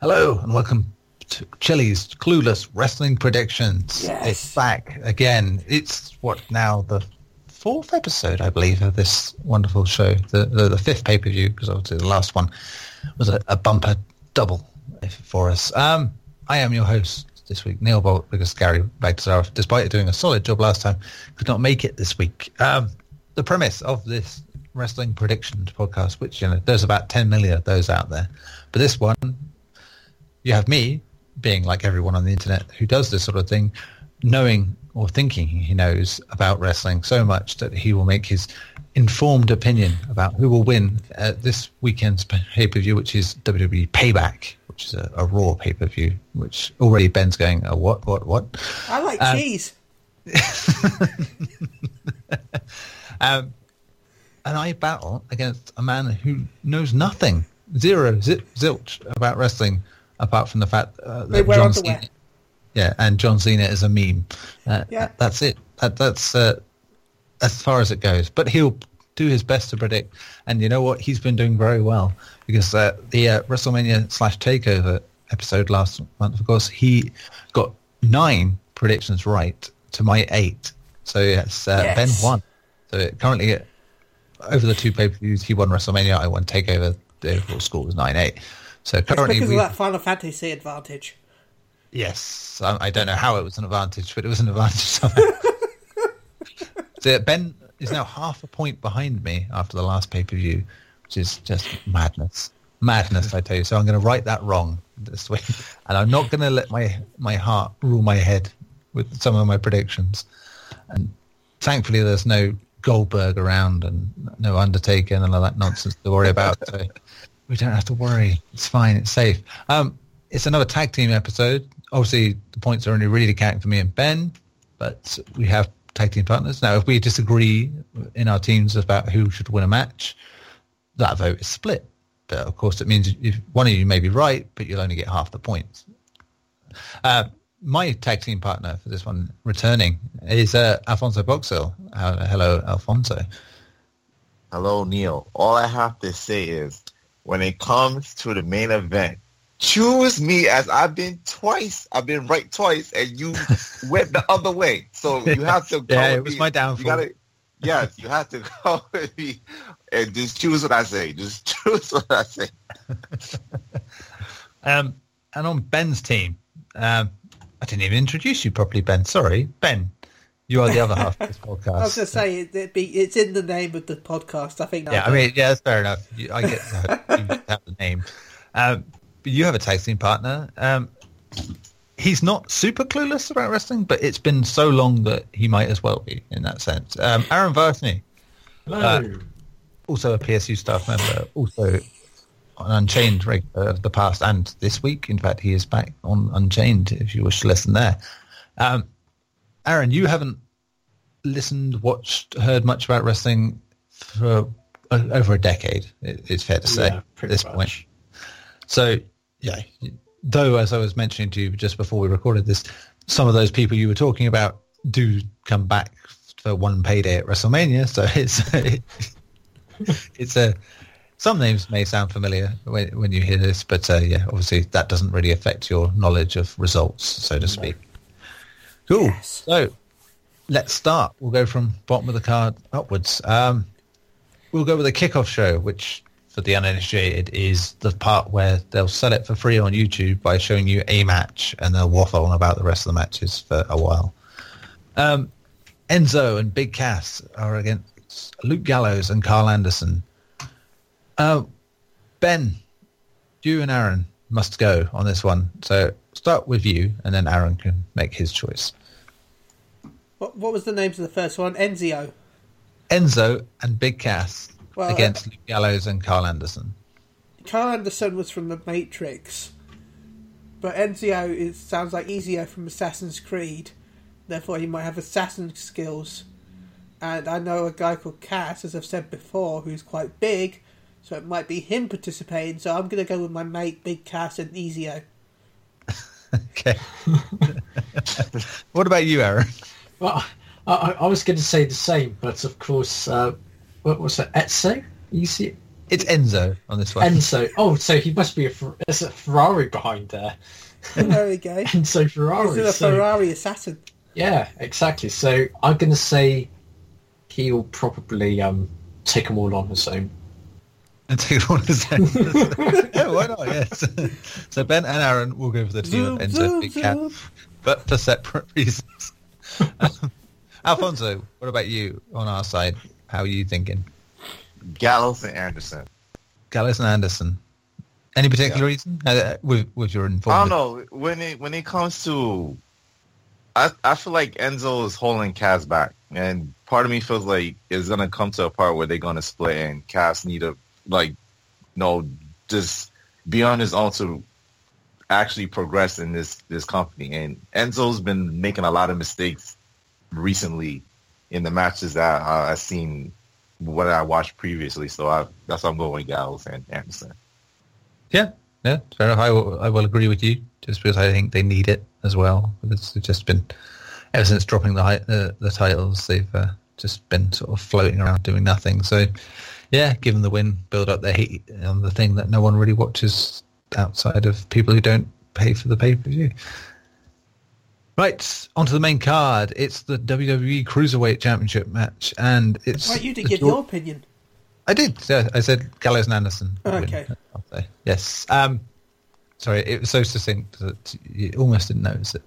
Hello and welcome to Chili's Clueless Wrestling Predictions. Yes. It's back again. It's what now the fourth episode, I believe, of this wonderful show. The the, the fifth pay per view because obviously the last one was a, a bumper double for us. Um, I am your host this week, Neil Bolt, because Gary Bagdasarov, despite doing a solid job last time, could not make it this week. Um, the premise of this wrestling predictions podcast, which you know, there's about 10 million of those out there, but this one you have me being like everyone on the internet who does this sort of thing, knowing or thinking he knows about wrestling so much that he will make his informed opinion about who will win at this weekend's pay-per-view, which is WWE Payback, which is a, a Raw pay-per-view, which already Ben's going, oh, what, what, what? I like Um, cheese. Um, and I battle against a man who knows nothing, zero, zip, zilch about wrestling, apart from the fact uh, that John. Cena, yeah, and John Cena is a meme. Uh, Yeah. that's it. That, that's uh, as far as it goes. But he'll do his best to predict, and you know what? He's been doing very well because uh, the uh, WrestleMania slash Takeover episode last month, of course, he got nine predictions right to my eight. So yes, uh, Yes. Ben won. So currently, over the two pay-per-views, he won WrestleMania. I won Takeover. The overall score was nine eight. So It's currently, because we of that Final Fantasy advantage. yes, I, I don't know how it was an advantage, but it was an advantage somehow. so Ben is now half a point behind me after the last pay-per-view, which is just madness, madness. I tell you. So I'm going to write that wrong this week, and I'm not going to let my my heart rule my head with some of my predictions. And thankfully, there's no Goldberg around and no Undertaker and all that nonsense to worry about. So we don't have to worry. It's fine. It's safe. Um, it's another tag team episode. Obviously, the points are only really counting for me and Ben, but we have tag team partners. Now, if we disagree in our teams about who should win a match, that vote is split. But of course, it means one of you may be right, but you'll only get half the points. Uh, my tag team partner for this one returning is uh, Alfonso Boxell. Uh, hello, Alfonso. Hello, Neil. All I have to say is, when it comes to the main event, choose me as I've been twice. I've been right twice, and you went the other way. So you have to. Go Yeah, it was me. my You downfall. gotta, yes, you have to go with me and just choose what I say. Just choose what I say. Um, and on Ben's team, um, I didn't even introduce you properly, Ben. Sorry, Ben. You are the other half of this podcast. I was going to say it, it be, it's in the name of the podcast. I think. Yeah, I that'll mean, yeah, that's fair enough. You, I get to have, you have the name. Um, but you have a tag team partner. Um, he's not super clueless about wrestling, but it's been so long that he might as well be in that sense. Um, Aaron Vartney, Hello. Uh, also a PSU staff member, also on Unchained regular of the past and this week. In fact, he is back on Unchained if you wish to listen there. Um, Aaron, you haven't listened, watched, heard much about wrestling for uh, over a decade. It, it's fair to say Yeah, at this much. point. So, yeah, though, as I was mentioning to you just before we recorded this, some of those people you were talking about do come back for one payday at WrestleMania. So it's it's a some names may sound familiar when when you hear this, but uh, yeah, obviously that doesn't really affect your knowledge of results, so to speak. Cool. Yes. So let's start. We'll go from bottom of the card upwards. Um, we'll go with the kickoff show, which for the uninitiated is the part where they'll sell it for free on YouTube by showing you a match and they'll waffle on about the rest of the matches for a while. Um, Enzo and Big Cass are against Luke Gallows and Karl Anderson. Uh, ben, you and Aaron must go on this one. So start with you, and then Aaron can make his choice. What, what was the names of the first one? Enzio. Enzo and Big Cass Well, uh, against Luke Gallows and Karl Anderson. Carl Anderson was from The Matrix, but Enzio is, sounds like Ezio from Assassin's Creed. Therefore, he might have assassin skills. And I know a guy called Cass, as I've said before, who's quite big, so it might be him participating. So I'm going to go with my mate Big Cass and Ezio. Okay. what about you, Aaron? Well, I, I- I was going to say the same, but of course, uh, what was that? Etsu? Easy? It's Enzo on this one. Enzo. Oh, so he must be a, there's a Ferrari behind there. There we go. Enzo Ferrari. He's a so- Ferrari assassin. Yeah, exactly. So I'm going to say he'll probably um, take them all on his own. and take one of the Yeah, why not? Yes. so Ben and Aaron will go for the team Zoom, of Enzo zoom, Big Cat, but for separate reasons. Alfonso, what about you on our side? How are you thinking? Gallows and Anderson. Gallows and Anderson. Any particular Yeah. reason? Uh, with with your I don't know when it when it comes to, I I feel like Enzo is holding Cass back, and part of me feels like it's gonna come to a part where they're gonna split, and Cass need to like, no, just be on his own to actually progress in this this company. And Enzo's been making a lot of mistakes recently in the matches that uh, I've seen, what I watched previously. So I, that's why I'm going with Gallows and Anderson. Yeah, yeah, fair enough. I will, I will agree with you, just because I think they need it as well. It's just been ever since dropping the uh, the titles, they've uh, just been sort of floating around doing nothing. So, yeah, give them the win, build up their heat on the thing that no one really watches outside of people who don't pay for the pay per view. Right, onto the main card. It's the WWE Cruiserweight Championship match, and it's Right, you did give your opinion. I did. Yeah, I said Gallows and Anderson. would Okay. Yes. Um, sorry, it was so succinct that you almost didn't notice it.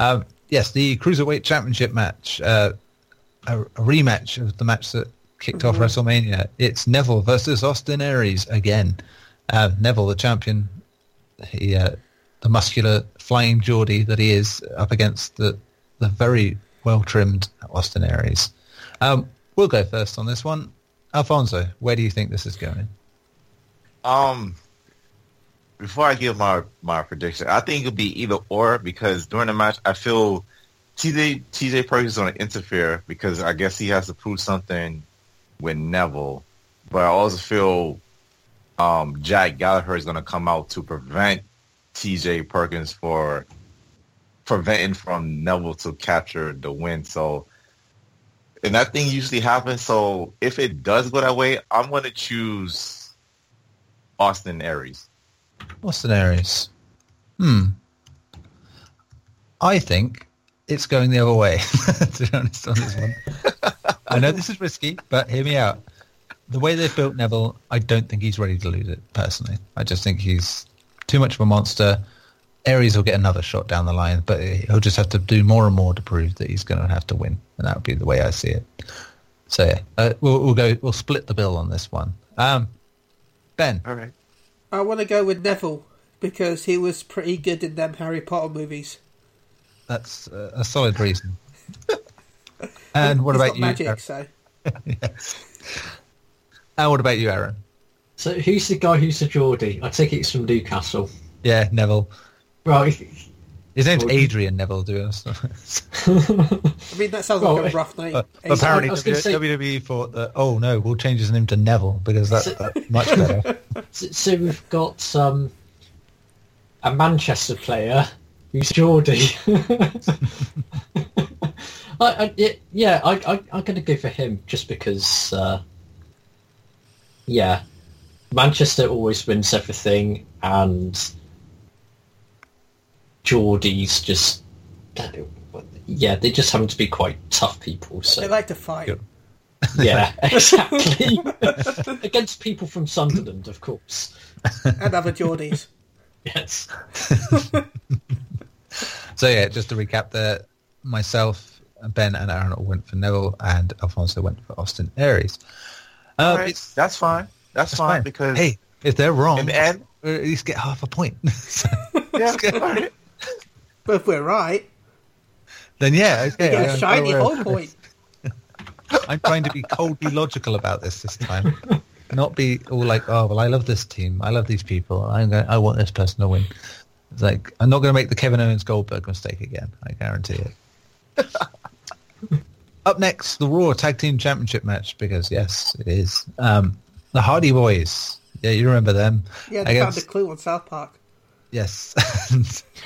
Um, yes, the Cruiserweight Championship match, uh, a, a rematch of the match that kicked off WrestleMania. It's Neville versus Austin Aries again. Uh, Neville, the champion, he, uh, the muscular flying Geordie that he is, up against the the very well trimmed Austin Aries. Um, we'll go first on this one. Alfonso, where do you think this is going? Um, before I give my my prediction, I think it'll be either or because during the match, I feel TJ TJ Perkins is going to interfere because I guess he has to prove something with Neville, but I also feel um Jack Gallagher is going to come out to prevent TJ Perkins for preventing from Neville to capture the win. So. And that thing usually happens. So if it does go that way, I'm going to choose Austin Aries. Austin Aries. Hmm. I think it's going the other way, to be honest on this one. I know this is risky, but hear me out. The way they've built Neville, I don't think he's ready to lose it, personally. I just think he's too much of a monster. Aries will get another shot down the line, but he'll just have to do more and more to prove that he's going to have to win, and that would be the way I see it. So yeah, uh, we'll, we'll go. We'll split the bill on this one. Um, ben, All right. I want to go with Neville because he was pretty good in them Harry Potter movies. That's uh, a solid reason. and what He's about got you? Magic, so yes. And what about you, Aaron? So who's the guy who's the Geordie? I take it it's from Newcastle. Yeah, Neville. Right. His name's Geordie. Adrian Neville, to be honest. I mean that sounds Well, like a rough name. But Ace- apparently, I say- WWE thought that, oh no, we'll change his name to Neville because that's, So- that's much better. So, so we've got um, a Manchester player who's Geordie. I, I, yeah, yeah, I, I, I'm going to go for him just because, uh, yeah, Manchester always wins everything, and Geordies just, yeah, they just happen to be quite tough people. So They like to fight. Good. yeah, exactly. Against people from Sunderland, of course. and other Geordies. Yes. so yeah, just to recap there, myself, Ben and Aaron all went for Neville and Alfonso went for Austin Aries. Uh, all right. it's, That's fine. That's, it's fine, fine because hey, if they're wrong, in the end, we'll at least get half a point. So- yeah, all right. But if we're right, then yeah, we okay. get I- a shiny I- whole point. I'm trying to be coldly logical about this this time, not be all like, oh well, I love this team, I love these people, I'm going, I want this person to win. It's like I'm not going to make the Kevin Owens Goldberg mistake again. I guarantee it. Up next, the Raw Tag Team Championship match because yes, it is um, the Hardy Boys. Yeah, you remember them? Yeah, they Against- found a clue on South Park. Yes,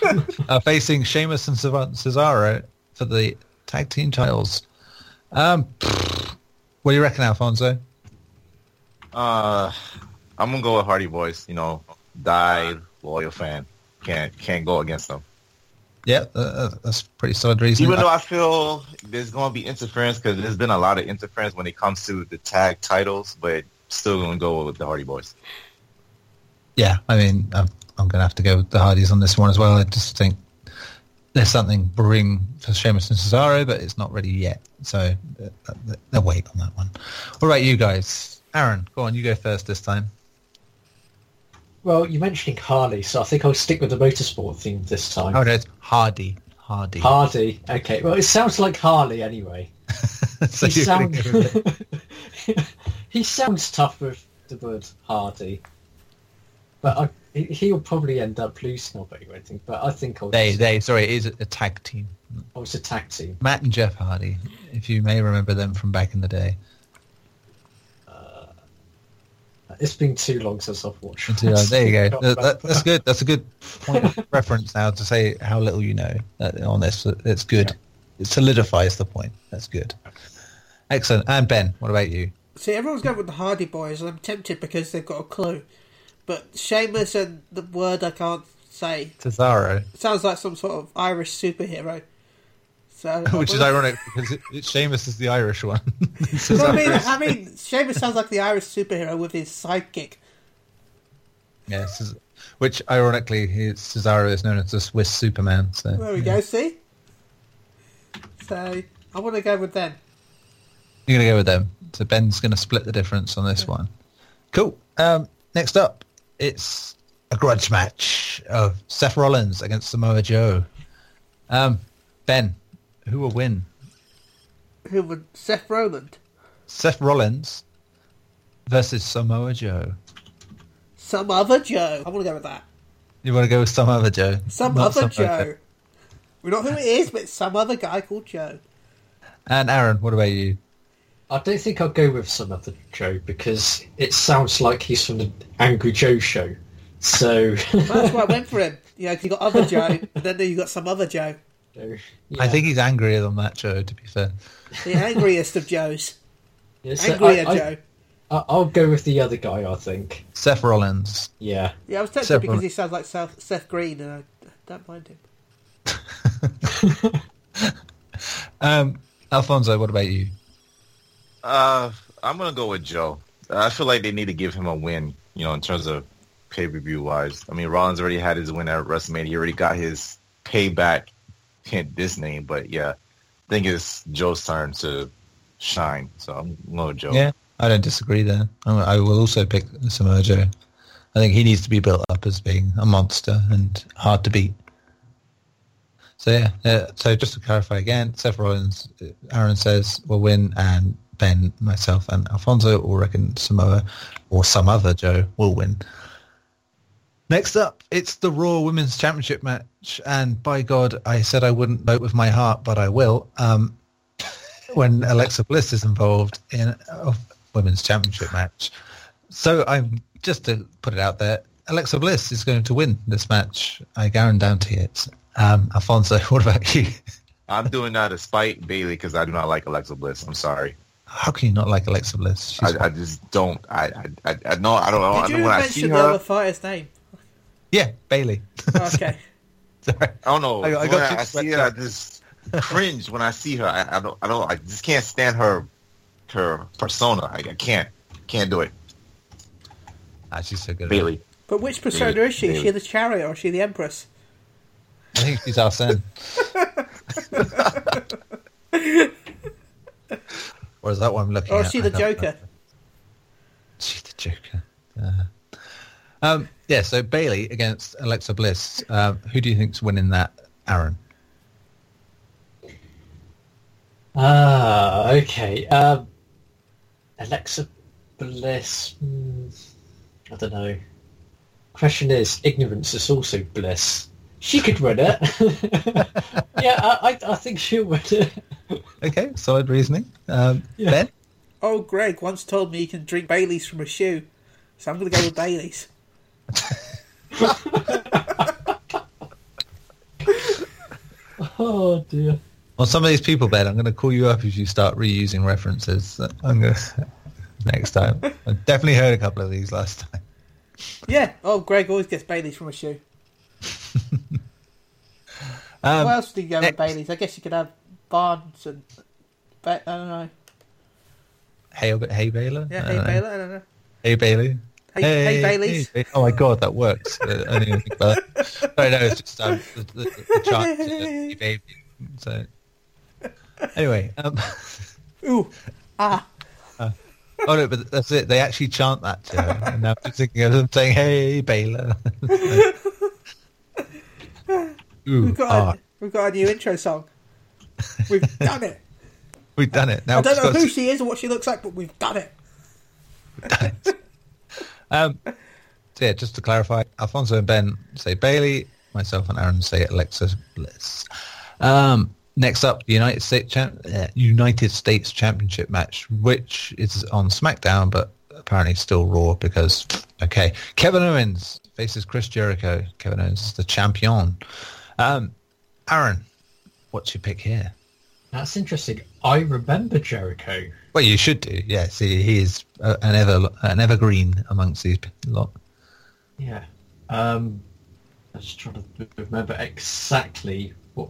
uh, facing Sheamus and Cev- Cesaro for the tag team titles. Um, what do you reckon, Alfonso? Uh, I'm gonna go with Hardy Boys. You know, die loyal fan. Can't can't go against them. Yeah, uh, uh, that's pretty solid reason. Even though I feel there's gonna be interference because there's been a lot of interference when it comes to the tag titles, but still gonna go with the Hardy Boys. Yeah, I mean, I'm, I'm going to have to go with the Hardys on this one as well. I just think there's something brewing for Sheamus and Cesaro, but it's not ready yet. So uh, they'll wait on that one. All right, you guys. Aaron, go on. You go first this time. Well, you're mentioning Harley, so I think I'll stick with the motorsport theme this time. Oh, no, it's Hardy. Hardy. Hardy. Okay. Well, it sounds like Harley anyway. so he, sound... go with it. he sounds tough with the word Hardy, but I, he- he'll probably end up losing or anything. But I think I'll. they, just- they, sorry, it is a tag team. Oh, it's a tag team. Matt and Jeff Hardy, if you may remember them from back in the day. It's been too long since I've watched. Into, uh, there you go. That- that- that's good. That's a good point of reference now to say how little you know uh, on this. It's good. It solidifies the point. That's good. Excellent. And Ben, what about you? See, everyone's going with the Hardy Boys, and I'm tempted because they've got a clue. But Sheamus and the word I can't say Cesaro, sounds like some sort of Irish superhero. So, which is ironic because it, it, Sheamus is the Irish one. Well, I mean, I mean, Sheamus sounds like the Irish superhero with his sidekick. yeah, Ces- which ironically, Cesaro is known as the Swiss Superman. So There we go. See. So I want to go with them. You're going to go with them. So Ben's going to split the difference on this one. Cool. Um, next up, it's a grudge match of Seth Rollins against Samoa Joe. Um, Ben, who will win? Who would Seth Roland? Seth Rollins versus Samoa Joe. Some other Joe. I want to go with that. You want to go with some other Joe? Some Not other some Joe. We don't know who it is, but some other guy called Joe. And Aaron, what about you? I don't think I'll go with some other Joe because it sounds like he's from the Angry Joe show. So, That's why I went for him. You know, 'cause you got other Joe, and then you got some other Joe. Yeah. I think he's angrier than that Joe, to be fair. The angriest of Joes. Yeah, so Angrier I, Joe. I, I'll go with the other guy. I think. Seth Rollins. Yeah. Yeah, I was tempted Seth because Rollins. he sounds like Seth, Seth Green, and I don't mind him. Um, Alfonso, what about you? Uh, I'm gonna go with Joe. I feel like they need to give him a win. You know, in terms of pay per view wise. I mean, Rollins already had his win at WrestleMania. He already got his payback. Hint this name, but yeah, I think it's Joe's turn to shine. So I'm going Joe. Yeah, I don't disagree there. I will also pick Samoa Joe. I think he needs to be built up as being a monster and hard to beat. So yeah, uh, so just to clarify again, Seth Rollins, uh, Aaron says will win, and Ben, myself, and Alfonso all reckon Samoa or some other Joe will win. Next up, it's the Raw Women's Championship match, and by God, I said I wouldn't vote with my heart, but I will. Um, when Alexa Bliss is involved in a women's championship match. So I'm just to put it out there, Alexa Bliss is going to win this match. I guarantee it. Um, Alfonso, what about you? I'm doing that to spite Bayley because I do not like Alexa Bliss. I'm sorry. How can you not like Alexa Bliss? I, I just don't. I I I, I know. I don't know. I Did know you when I see mention the other fighter's name? yeah, Bayley. Okay. Sorry. I don't know. I got- I when got I, see her, I just cringe when I see her. I, I don't. I don't. I just can't stand her. Her persona. I, I can't. Can't do it. Ah, she's so good. at. Bayley. But which persona is she? Is she the chariot or is she the empress? I think she's Arsene. or is that what I'm looking Or at? is she the. Joker? She's the Joker. Uh, um, yeah, so Bayley against Alexa Bliss. Um, who do you think's winning that, Aaron? Ah, okay. Um, Alexa Bliss. hmm, I don't know. Question is, ignorance is also bliss. She could win it. yeah, I, I, I think she'll win it. Okay, solid reasoning. Um, Yeah. Ben? Oh, Greg once told me you can drink Bailey's from a shoe, so I'm going to go with Bailey's. Oh dear. Well, some of these people, Ben, I'm going to call you up if you start reusing references. I'm going to next time. I definitely heard a couple of these last time. Yeah. Oh, Greg always gets Bailey's from a shoe. Um, what else do you go with Bailey's? I guess you could have Barnes and. I don't know. hey, hey Baylor. Yeah, hey don't. Baylor. I don't know. Hey Bailey. Hey, hey, Bailey's. hey, Oh my god, that works. Uh, I didn't even think about that. Sorry, no, it's just um, the, the, the chant. Hey Baby. So anyway, um, Ooh. Ah. oh no, but that's it. They actually chant that to her, and now I'm thinking of them saying, "Hey Baylor." Ooh, We've got, ah, a, we've got a new intro song. We've done it. we've done it. Now I don't know who to- she is or what she looks like, but we've done it. we've done it. Um, so yeah, just to clarify, Alfonso and Ben say Bayley, myself and Aaron say Alexa Bliss. Um, next up, the United States Champ- uh, United States Championship match, which is on SmackDown, but apparently still Raw because okay, Kevin Owens faces Chris Jericho. Kevin Owens is the champion. Um, Aaron, what's your pick here? That's interesting. I remember Jericho. Well, you should do. Yeah, see, he is an ever an evergreen amongst these lot. Yeah. Um, I'm just trying to remember exactly what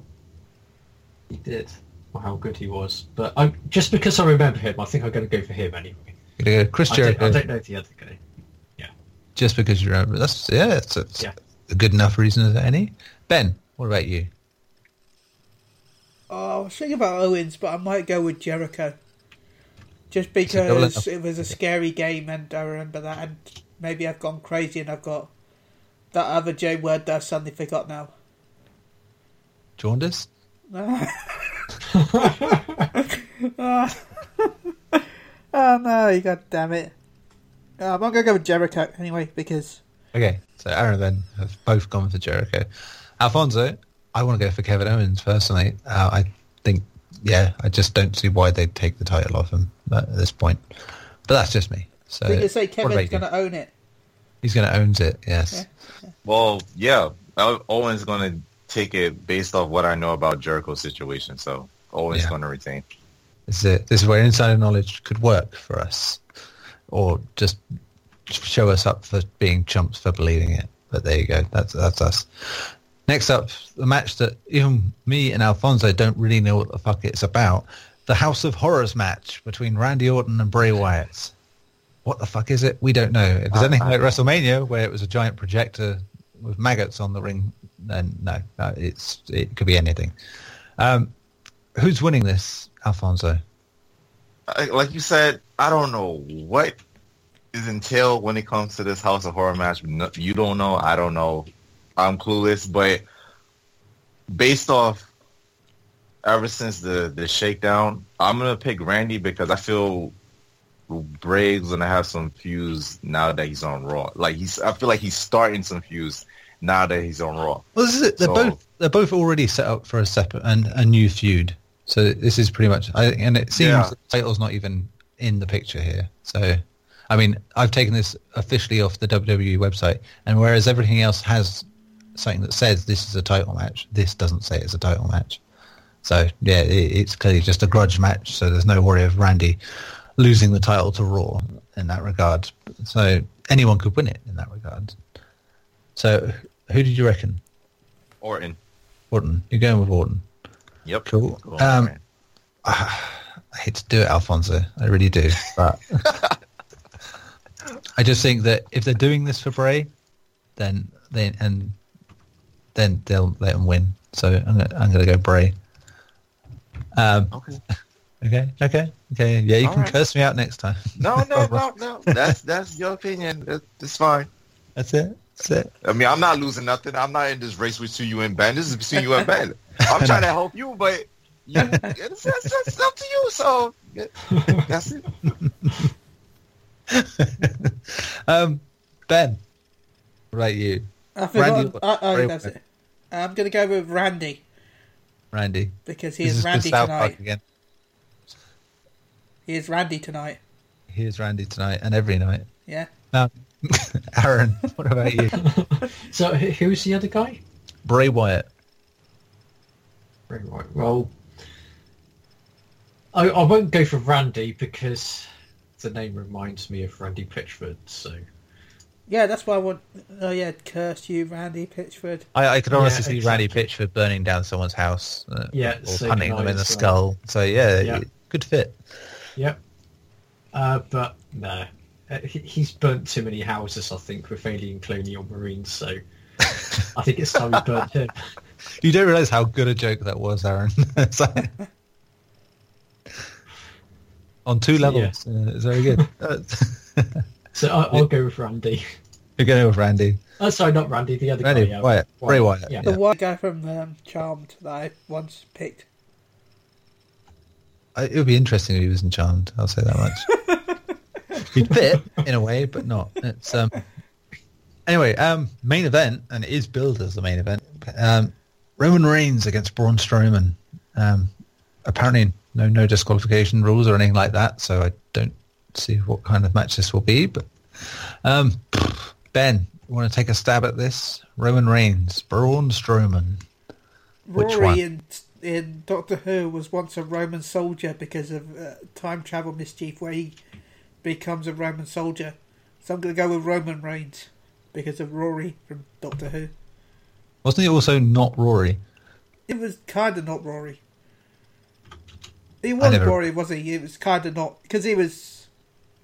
he did or how good he was. But I, just because I remember him, I think I'm going to go for him anyway. Gonna go Chris I don't, Jericho. I don't know the other guy. Yeah. just because you remember. That's yeah, it's, it's Yeah. a good enough reason as any. Ben, what about you? Oh, I was thinking about Owens, but I might go with Jericho. Just because it was a scary game and I remember that, and maybe I've gone crazy and I've got that other J word that I've suddenly forgot now. Jaundice? Oh no, you god damn it. Um, I'm not gonna go with Jericho anyway because Okay, so Aaron then have both gone for Jericho. Alfonso, I want to go for Kevin Owens personally. Uh, I think, yeah, I just don't see why they'd take the title off him at this point. But that's just me. So, I think they say Kevin's gonna own it. He's going to owns it. Yes. Well, yeah, O- Owen's going to take it based off what I know about Jericho's situation. So Owen's Yeah. going to retain. This is it. This is where insider knowledge could work for us, or just show us up for being chumps for believing it. But there you go. That's that's us. Next up, the match that even me and Alfonso don't really know what the fuck it's about. The House of Horrors match between Randy Orton and Bray Wyatt. What the fuck is it? We don't know. If there's anything like WrestleMania, where it was a giant projector with maggots on the ring, then no, no it's it could be anything. Um, who's winning this, Alfonso? Like you said, I don't know what is entailed when it comes to this House of Horror match. You don't know. I don't know. I'm clueless. But based off ever since the the shakedown, I'm gonna pick Randy because I feel Bray's gonna have some fuse now that he's on Raw. Like he's, I feel like he's starting some fuse now that he's on Raw. Well, this is it. They're So- both they're both already set up for a separate and a new feud. So this is pretty much, I, and it seems Yeah. the title's not even in the picture here. So, I mean, I've taken this officially off the WWE website, and whereas everything else has something that says this is a title match, this doesn't say it's a title match. So yeah, it, it's clearly just a grudge match. So there's no worry of Randy losing the title to Raw in that regard. So anyone could win it in that regard. So who did you reckon? Orton. Orton. You're going with Orton. Yep. Cool. Go on, Um. I hate to do it, Alfonso. I really do. But I just think that if they're doing this for Bray, then they and then they'll let him win. So I'm gonna, I'm gonna go Bray. Um, okay. okay, okay, okay. Yeah, you All can right. curse me out next time. No, no, no, no. That's that's your opinion. That- It's fine. That's it. That's it. I mean, I'm not losing nothing. I'm not in this race with you and Ben. This is between you and Ben. I'm trying to help you, but you, it's, it's, it's up to you. So that's it. Um, Ben, right? you, I forgot. Randy- uh, oh, Bray that's it. I'm gonna go with Randy Randy? because he is is Randy South Park tonight. again. He is Randy tonight. Here's Randy tonight and every night. Yeah. Now, Aaron, what about you? So who's the other guy? Bray Wyatt. Right, Wyatt. Well, I, I won't go for Randy because the name reminds me of Randy Pitchford, so Yeah, that's why I want. Oh yeah, curse you, Randy Pitchford. I, I could honestly Yeah, see Randy. Pitchford burning down someone's house, uh, Yeah, or so punting them in the as well. skull. So yeah, Yeah. good fit. Yep. Uh, but no, uh, he, he's burnt too many houses, I think, with alien colonial marines. So I think it's time we burnt him. You don't realise how good a joke that was, Aaron. On two levels, uh, it's very good. So I, I'll go with Randy. You're going with Randy. Oh, sorry, not Randy. The other Randy guy. yeah. Wyatt. Ray Wyatt. Yeah. The Yeah. white guy from um, Charmed that I once picked. I- It would be interesting if he was in Charmed. I'll say that much. He'd fit in a way, but not. It's um. Anyway, um, main event, and it is billed as the main event. Um, Roman Reigns against Braun Strowman. Um, apparently, no no disqualification rules or anything like that, so I don't see what kind of match this will be. But um, Ben, you want to take a stab at this? Roman Reigns, Braun Strowman. Which Rory one? in in Doctor Who was once a Roman soldier because of uh, time travel mischief, where he becomes a Roman soldier. So I'm going to go with Roman Reigns because of Rory from Doctor Who. Wasn't he also not Rory? It was kind of not Rory. He was never- Rory, was he? It was kind of not because he was.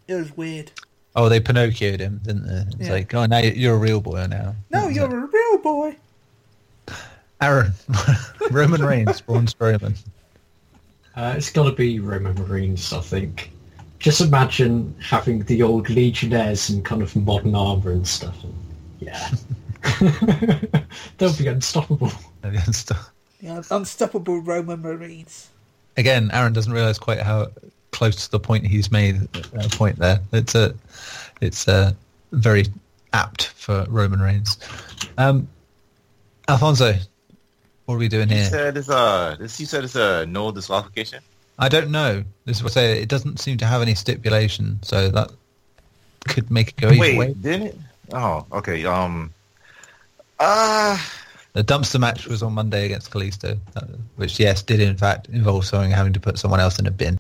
It was weird. Oh, they Pinocchioed him, didn't they? It's Yeah. like, oh, now you're a real boy now. No, It's you're like, a real boy. Aaron, Roman Reigns, Braun Strowman. Uh, it's got to be Roman Marines, I think. Just imagine having the old Legionnaires in kind of modern armor and stuff. And, yeah. They'll be unstoppable. against- Yeah, unstoppable Roman Marines. Again, Aaron doesn't realise quite how close to the point he's made a point there. It's a, it's a very apt for Roman Reigns. Um, Alfonso, what are we doing You here? said it's uh you said it's a no disqualification. I don't know. This is what I say. It doesn't seem to have any stipulation, so that could make it go either Wait, way. didn't it? Oh, okay. Um, uh The dumpster match was on Monday against Kalisto, uh, which yes, did in fact involve someone having to put someone else in a bin.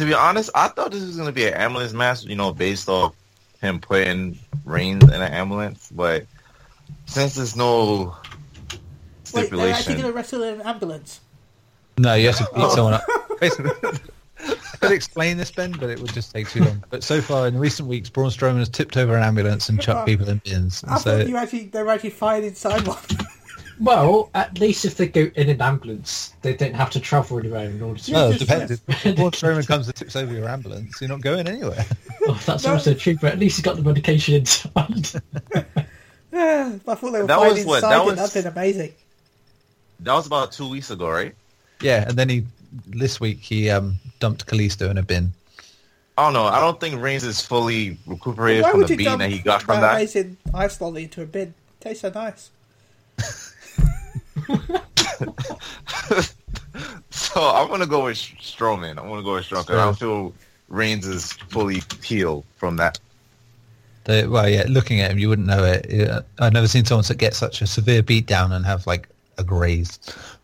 To be honest, I thought this was gonna be an ambulance match. You know, based off him putting Reigns in an ambulance, but since there's no Wait, they're actually stipulation, going to wrestle in an ambulance. No, you have to beat Oh. someone up. Basically, I could explain this, Ben, but it would just take too long. But so far, in recent weeks, Braun Strowman has tipped over an ambulance and chucked oh. people in bins. I so thought you actually they were actually fired inside one. Well, at least if they go in an ambulance, they don't have to travel anywhere in order to... well, it just- depends. If Braun Strowman comes and tips over your ambulance, you're not going anywhere. Oh, that's No. also true, but at least he got the medication inside. Yeah, I thought they were That fired was what- inside that it. was- That'd been amazing. that was about two weeks ago, right? yeah, and then he this week he um, dumped Kalisto in a bin. I don't know. I don't think Reigns is fully recuperated Why from the you beating that he got from that that. amazing ice lolly into a bin? Tastes so nice. So I'm gonna go with Strowman. I'm gonna go with Strowman 'cause I don't feel Reigns is fully healed from that. Well, yeah, looking at him, you wouldn't know it. I've never seen someone get such a severe beatdown and have like a graze,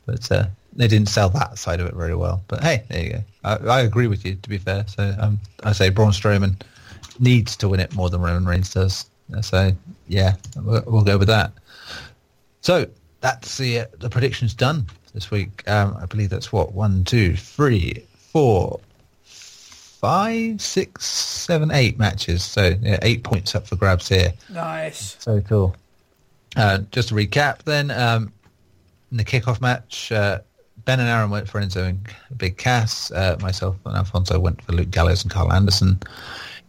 but uh, they didn't sell that side of it very well. But hey, there you go. I, I agree with you. To be fair, so um, I say Braun Strowman needs to win it more than Roman Reigns does. So yeah, we'll, we'll go with that. So that's the uh, the predictions done this week. Um, I believe that's what one, two, three, four, five, six, seven, eight matches. So yeah, eight points up for grabs here. Nice. So cool. Uh, just to recap then, um, in the kickoff match, uh, Ben and Aaron went for Enzo and Big Cass. Uh, myself and Alfonso went for Luke Gallows and Karl Anderson.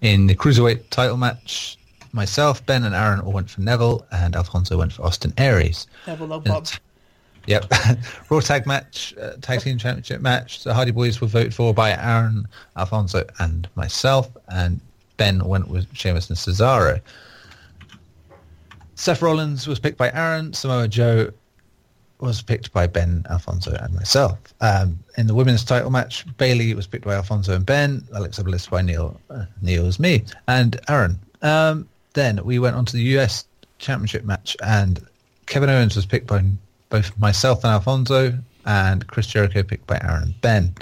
In the Cruiserweight title match, myself, Ben and Aaron all went for Neville and Alfonso went for Austin Aries. Neville Longbottom. Yep. Raw tag match, uh, tag team championship match. The Hardy Boys were voted for by Aaron, Alfonso, and myself, and Ben went with Sheamus and Cesaro. Seth Rollins was picked by Aaron. Samoa Joe was picked by Ben, Alfonso, and myself. Um, in the women's title match, Bayley was picked by Alfonso and Ben. Alexa Bliss by Neil. Uh, Neil was me and Aaron. Um, then we went on to the US Championship match, and Kevin Owens was picked by both myself and Alfonso, and Chris Jericho picked by Aaron and Ben.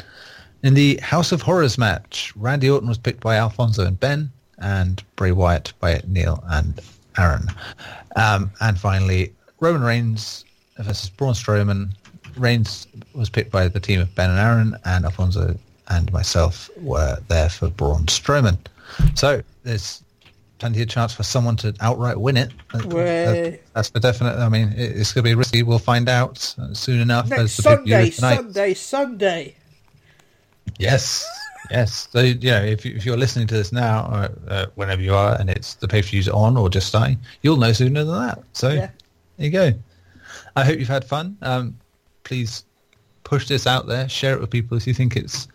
In the House of Horrors match, Randy Orton was picked by Alfonso and Ben, and Bray Wyatt by Neil and Aaron. Um, and finally, Roman Reigns versus Braun Strowman. Reigns was picked by the team of Ben and Aaron, and Alfonso and myself were there for Braun Strowman. So there's plenty of chance for someone to outright win it. Uh, Way. That's for definite. I mean, it- it's going to be risky. We'll find out uh, soon enough. Next Sunday. Sunday, Sunday. Yes, yes. So you know, if, you, if you're listening to this now, or uh, whenever you are, and it's the pay per views on or just starting, you'll know sooner than that. So Yeah. there you go. I hope you've had fun. Um, please push this out there. Share it with people if you think it's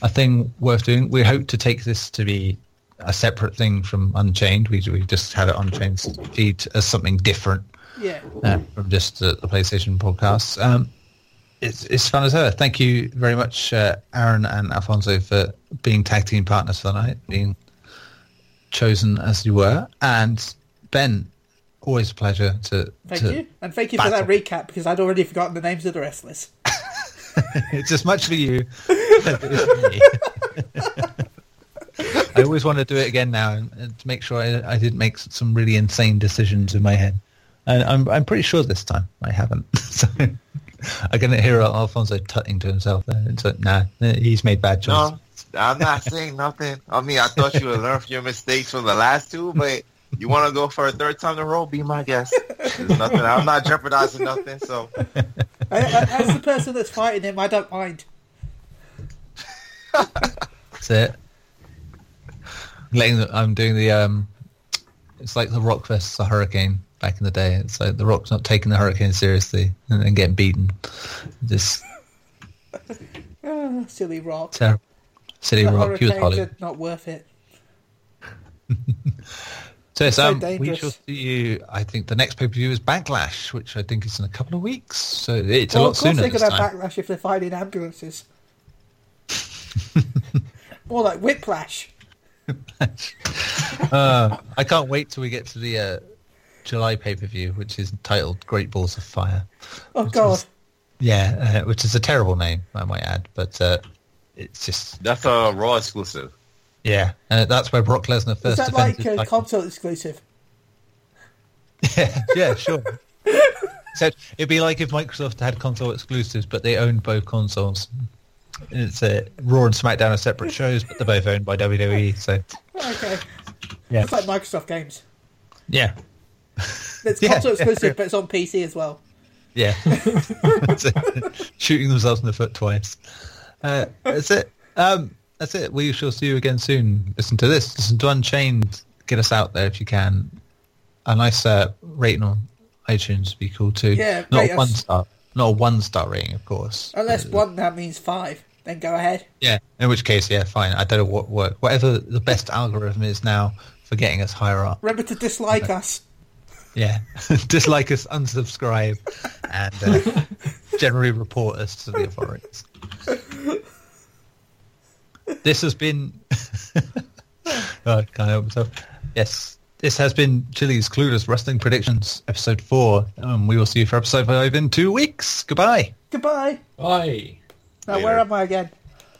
a thing worth doing. We hope to take this to be a separate thing from Unchained. We we just had it on Unchained's feed as something different Yeah. uh, from just uh, the PlayStation podcasts. Um, it's it's fun as ever. Thank you very much, uh, Aaron and Alfonso, for being tag team partners for the night, being chosen as you were, and Ben. Always a pleasure to. Thank to you. And thank you for that recap because I'd already forgotten the names of the wrestlers. it's as much for you as it is for me. I always want to do it again now and, and to make sure I, I didn't make some really insane decisions in my head. And I'm I'm pretty sure this time I haven't. so I can hear Alfonso tutting to himself there. It's like, nah, uh, he's made bad choices. No, I'm not saying nothing. I mean, I thought you would learn from your mistakes from the last two, but you want to go for a third time in a row? Be my guest. There's nothing. I'm not jeopardizing nothing. So I, I, as the person that's fighting him, I don't mind. That's it. Letting I'm doing the um, it's like the Rock versus the Hurricane back in the day. It's like the Rock's not taking the Hurricane seriously and then getting beaten. Just Ah, silly rock. terrible. City The Rock. He was Hollywood. not worth it. So, so um, we shall see you. I think the next pay per view is Backlash, which I think is in a couple of weeks. So it's a well, lot of course sooner they're going to have backlash if they're fighting ambulances. More like whiplash. uh, I can't wait till we get to the uh, July pay per view, which is titled Great Balls of Fire. Oh Which God! is- Yeah, uh, which is a terrible name, I might add, but uh, it's just that's a Raw exclusive. yeah, and that's where Brock Lesnar first. Is that like a title. console exclusive? yeah, yeah, sure. so it'd be like if Microsoft had console exclusives, but they owned both consoles. It's a Raw and SmackDown are separate shows, but they're both owned by WWE. So Okay, yeah, it's like Microsoft games. yeah, It's Yeah, console exclusive, yeah. but it's on PC as well. yeah. Shooting themselves in the foot twice. Uh, that's it. Um, that's it. We shall see you again soon. Listen to this. Listen to Unchained. Get us out there if you can. A nice uh, rating on iTunes would be cool too. Yeah, not one us. star. Not a one star rating, of course. Unless one that means five, then go ahead. Yeah. In which case, yeah, fine. I don't know what work. Whatever the best algorithm is now for getting us higher up. Remember to dislike us. Yeah. Dislike us, unsubscribe, and uh, generally report us to the authorities. This has been. oh, I can't help myself. Yes. This has been Chili's Clueless Wrestling Predictions, episode four. Um, we will see you for episode five in two weeks. Goodbye. Goodbye. Bye. Now, Later. where am I again?